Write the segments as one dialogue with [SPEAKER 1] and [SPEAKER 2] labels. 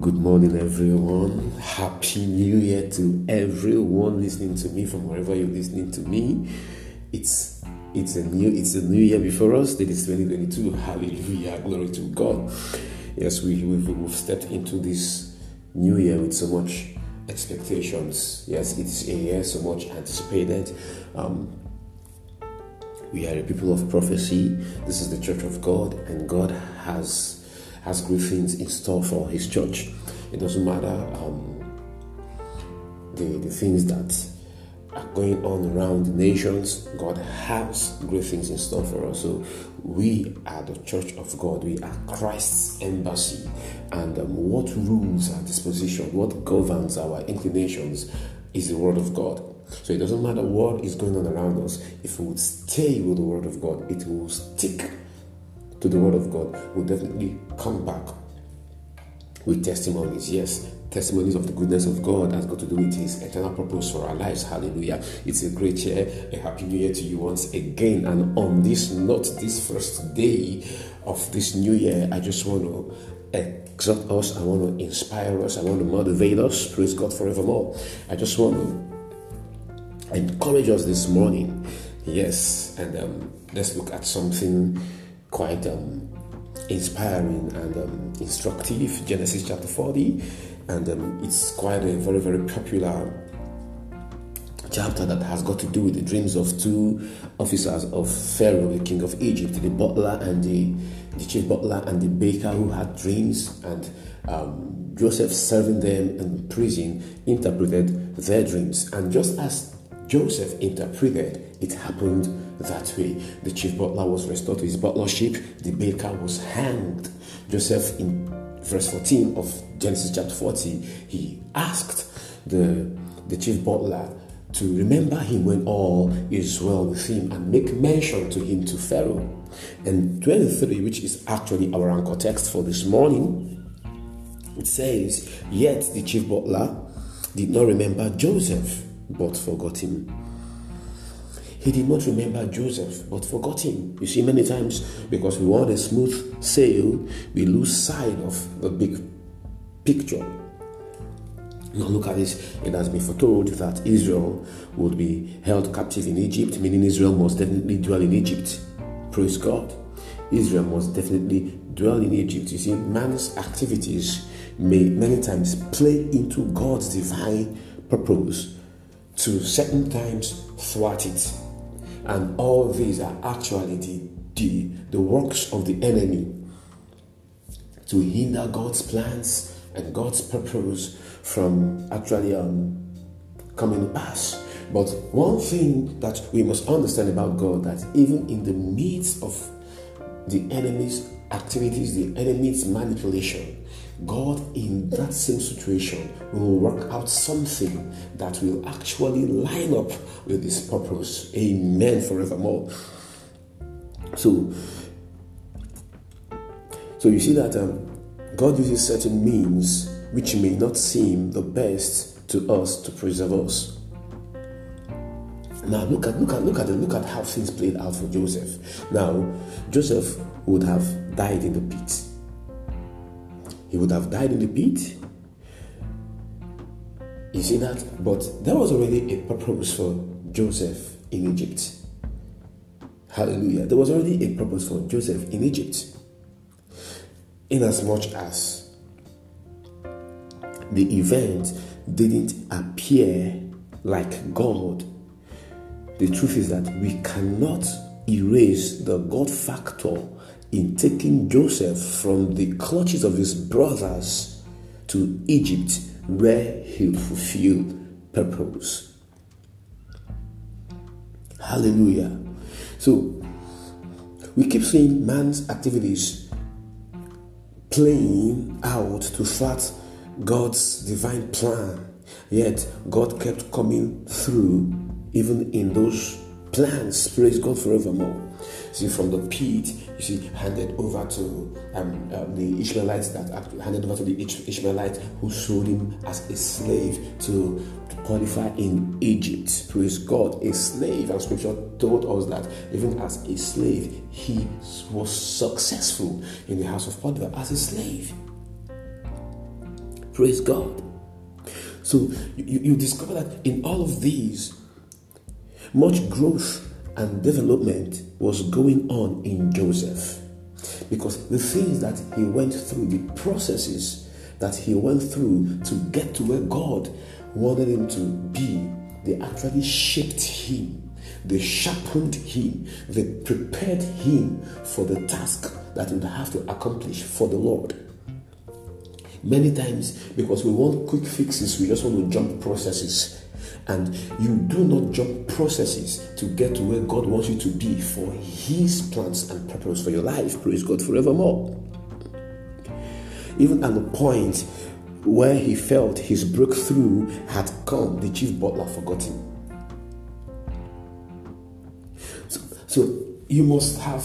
[SPEAKER 1] Good morning, everyone. Happy New Year to everyone listening to me from wherever you're listening to me. It's it's a new it's a new year before us. It is 2022. Hallelujah, glory to God. Yes, we we've, we've stepped into this new year with so much expectations. Yes, it's a year so much anticipated. Um, we are a people of prophecy. This is the church of God, and God has has great things in store for His church. It doesn't matter um, the the things that are going on around the nations. God has great things in store for us. So we are the church of God. We are Christ's embassy. And um, what rules our disposition, what governs our inclinations, is the Word of God. So it doesn't matter what is going on around us. If we would stay with the Word of God, it will stick to the Word of God. We'll definitely come back with testimonies. Yes, testimonies of the goodness of God has got to do with His eternal purpose for our lives. Hallelujah. It's a great year. A happy new year to you once again. And on this note, this first day of this new year, I just want to exhort us. I want to inspire us. I want to motivate us. Praise God forevermore. I just want to encourage us this morning. Yes, and um, let's look at something quite um, inspiring and um, instructive. Genesis chapter 40, and um, it's quite a very, very popular chapter that has got to do with the dreams of two officers of Pharaoh, the king of Egypt, the butler and the, the chief butler and the baker who had dreams, and um, Joseph serving them in prison interpreted their dreams. And just as Joseph interpreted, it happened that way. The chief butler was restored to his butlership, the baker was hanged. Joseph, in verse 14 of Genesis chapter 40, he asked the, the chief butler to remember him when all is well with him and make mention to him to Pharaoh. And 23, which is actually our anchor text for this morning, it says, Yet the chief butler did not remember Joseph but forgot him. He did not remember Joseph, but forgot him. You see, many times because we want a smooth sail, we lose sight of the big picture. Now, look at this. It has been foretold that Israel would be held captive in Egypt, meaning Israel must definitely dwell in Egypt. Praise God. Israel must definitely dwell in Egypt. You see, man's activities may many times play into God's divine purpose to certain times thwart it. And all these are actually the, the, the works of the enemy to hinder God's plans and God's purpose from actually um, coming to pass. But one thing that we must understand about God that even in the midst of the enemy's activities, the enemy's manipulation, God, in that same situation, will work out something that will actually line up with His purpose. Amen. Forevermore. So, so you see that um, God uses certain means which may not seem the best to us to preserve us. Now look at look at look at look at how things played out for Joseph. Now Joseph would have died in the pit he would have died in the pit. You see that? But there was already a purpose for Joseph in Egypt. Hallelujah. There was already a purpose for Joseph in Egypt. Inasmuch as the event didn't appear like God, the truth is that we cannot erase the God factor in taking Joseph from the clutches of his brothers to Egypt, where he fulfilled purpose. Hallelujah. So, we keep seeing man's activities playing out to thwart God's divine plan. Yet, God kept coming through even in those plans. Praise God forevermore. See, from the pit, you see, handed over to um, um, the Ishmaelites that handed over to the Ishmaelites who sold him as a slave to, to Potiphar in Egypt. Praise God, a slave. And scripture told us that even as a slave, he was successful in the house of Potiphar as a slave. Praise God. So you, you discover that in all of these, much growth and development was going on in Joseph. Because the things that he went through, the processes that he went through to get to where God wanted him to be, they actually shaped him. They sharpened him. They prepared him for the task that he would have to accomplish for the Lord. Many times, because we want quick fixes, we just want to jump processes. And you do not jump processes to get to where God wants you to be for His plans and purpose for your life. Praise God forevermore. Even at the point where he felt his breakthrough had come, the chief butler forgot him. So, so you must have,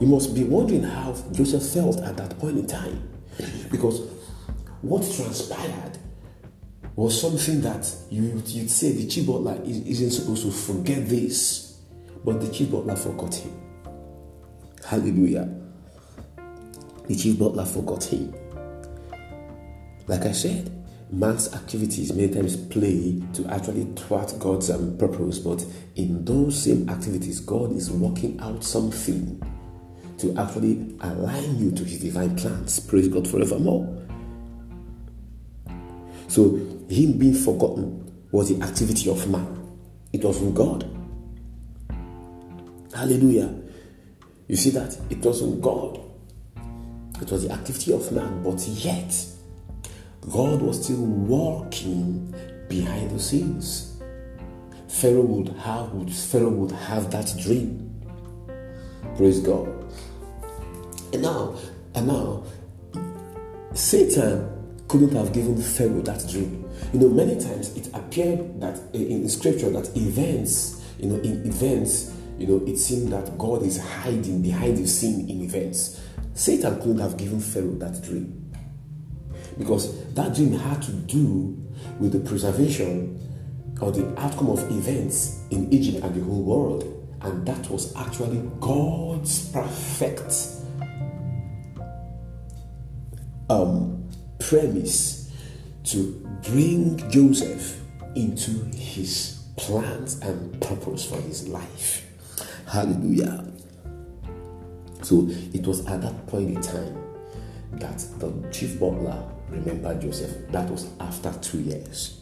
[SPEAKER 1] you must be wondering how Joseph felt at that point in time. Because what transpired was something that you, you'd say the chief butler isn't supposed to forget this, but the chief butler forgot him. Hallelujah. The chief butler forgot him. Like I said, man's activities many times play to actually thwart God's um, purpose, but in those same activities, God is working out something to actually align you to his divine plans. Praise God forevermore. So, him being forgotten was the activity of man, it wasn't God. Hallelujah. You see that? It wasn't God, it was the activity of man, but yet, God was still working behind the scenes. Pharaoh would have Pharaoh would have that dream. Praise God. And now, and now, Satan couldn't have given Pharaoh that dream. You know, many times it appeared that in scripture that events, you know, in events, you know, it seemed that God is hiding behind the scene in events. Satan couldn't have given Pharaoh that dream. Because that dream had to do with the preservation or the outcome of events in Egypt and the whole world. And that was actually God's perfect um, premise to bring Joseph into his plans and purpose for his life. Hallelujah. So it was at that point in time that the chief butler remembered Joseph. That was after two years.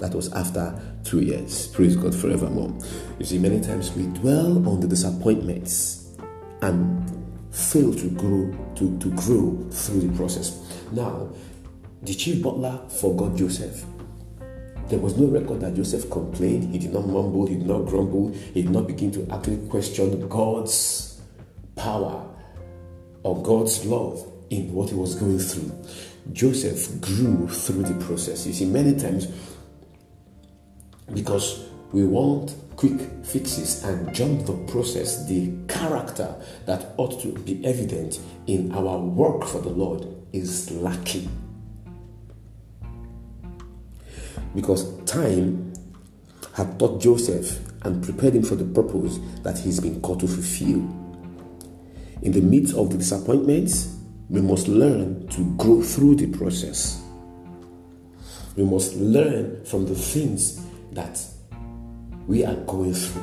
[SPEAKER 1] That was after two years. Praise God forevermore. You see, many times we dwell on the disappointments and fail to grow to, to grow through the process. Now, the chief butler forgot Joseph. There was no record that Joseph complained. He did not mumble, he did not grumble, he did not begin to actually question God's power or God's love in what he was going through. Joseph grew through the process. You see, many times, because we want quick fixes and jump the process, the character that ought to be evident in our work for the Lord is lacking. Because time had taught Joseph and prepared him for the purpose that he's been called to fulfill. In the midst of the disappointments, we must learn to grow through the process. We must learn from the things that we are going through.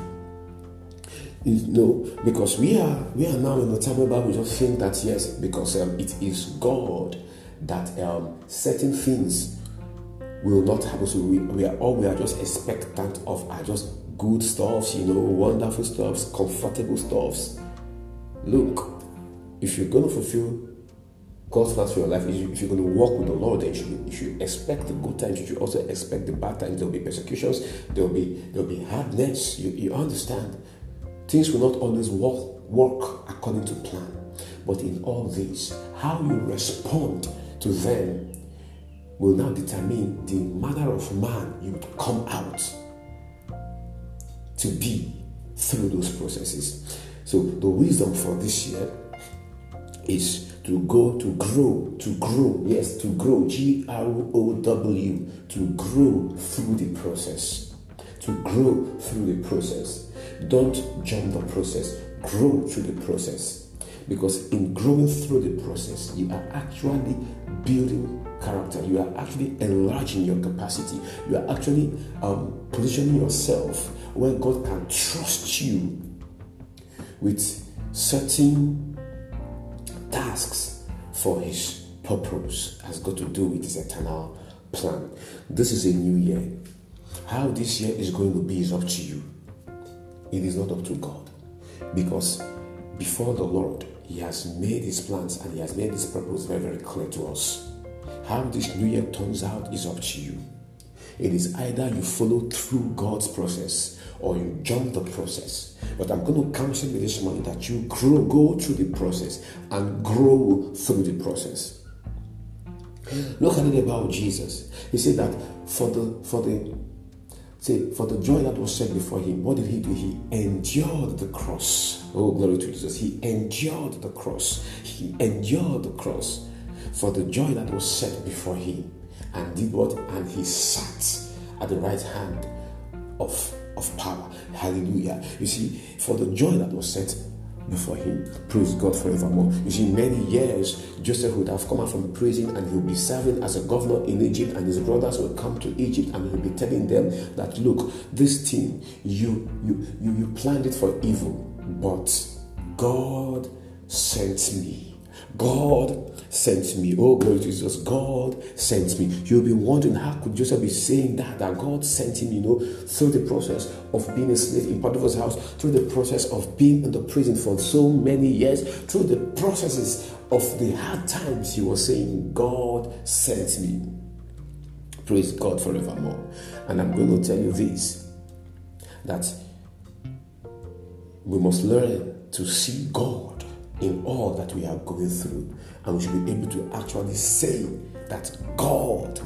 [SPEAKER 1] You know, because we are we are now in the time where we just think that yes, because um, it is God that um, certain things will not happen. So we, we are all we are just expectant of are just good stuffs, you know, wonderful stuffs, comfortable stuffs. Look, if you're going to fulfill God's plans for your life, if you're going to walk with the Lord, then you should, you should expect the good times. You should also expect the bad times. There will be persecutions. There will be there will be hardness. You, you understand? Things will not always work, work according to plan. But in all this, how you respond to them will now determine the manner of man you come out to be through those processes. So the wisdom for this year is to go to grow to grow yes to grow g r o w to grow through the process to grow through the process don't jump the process grow through the process because in growing through the process you are actually building character. You are actually enlarging your capacity. You are actually um, positioning yourself where God can trust you with certain tasks for His purpose. Has got to do with His eternal plan. This is a new year. How this year is going to be is up to you. It is not up to God. Because before the Lord, He has made His plans and He has made His purpose very, very clear to us. How this new year turns out is up to you. It is either you follow through God's process or you jump the process. But I'm going to counsel you this morning that you grow, go through the process and grow through the process. Look at it about Jesus. He said that for the for the say for the joy that was set before him, what did he do? He endured the cross. Oh, glory to Jesus. He endured the cross. He endured the cross for the joy that was set before him. And did what? And he sat at the right hand of, of power. Hallelujah. You see, for the joy that was set before him. Praise God forevermore. You see, many years Joseph would have come out from prison and he'll be serving as a governor in Egypt, and his brothers will come to Egypt and he'll be telling them that look, this thing you you you, you planned it for evil, but God sent me. God sent me. Oh, glory to Jesus. God sent me. You'll be wondering how could Joseph be saying that? That God sent him, you know, through the process of being a slave in Potiphar's house, through the process of being in the prison for so many years, through the processes of the hard times, he was saying, God sent me. Praise God forevermore. And I'm going to tell you this that we must learn to see God in all that we are going through. And we should be able to actually say that God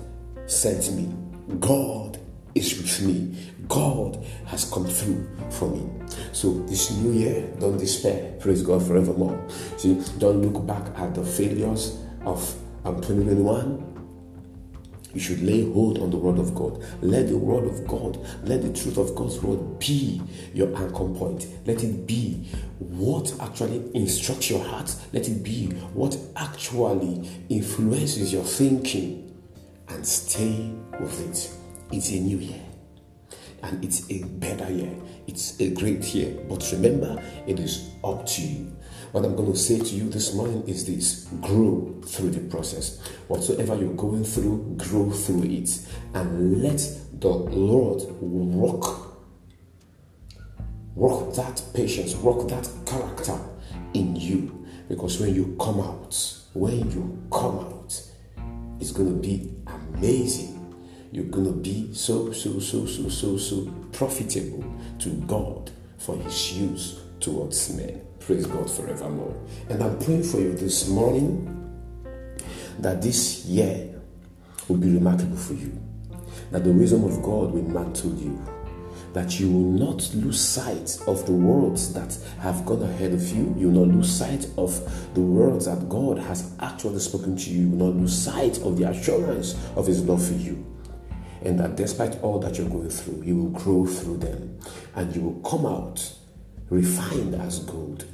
[SPEAKER 1] sent me. God is with me. God has come through for me. So this new year, don't despair. Praise God forevermore. See, don't look back at the failures of um, 2021 you should lay hold on the Word of God. Let the Word of God, let the truth of God's Word be your anchor point. Let it be what actually instructs your heart. Let it be what actually influences your thinking. And stay with it. It's a new year. And it's a better year. It's a great year. But remember, it is up to you. What I'm going to say to you this morning is this grow through the process. Whatsoever you're going through, grow through it. And let the Lord work. Work that patience, work that character in you. Because when you come out, when you come out, it's going to be amazing. You're going to be so, so, so, so, so, so profitable to God for His use towards men. Praise God forevermore. And I'm praying for you this morning that this year will be remarkable for you. That the wisdom of God will mantle you. That you will not lose sight of the words that have gone ahead of you. You will not lose sight of the words that God has actually spoken to you. You will not lose sight of the assurance of His love for you. And that despite all that you're going through, you will grow through them and you will come out refined as gold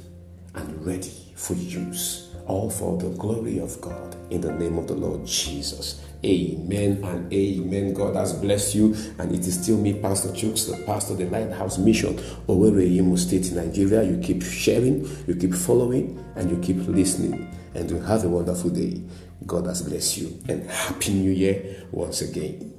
[SPEAKER 1] ready for use, all for the glory of God in the name of the Lord Jesus. Amen and amen. God has blessed you, and it is still me, Pastor Chooks, the pastor of the Lighthouse Mission, Owerri, Imo State, Nigeria. You keep sharing, you keep following, and you keep listening, and you have a wonderful day. God has blessed you, and Happy New Year once again.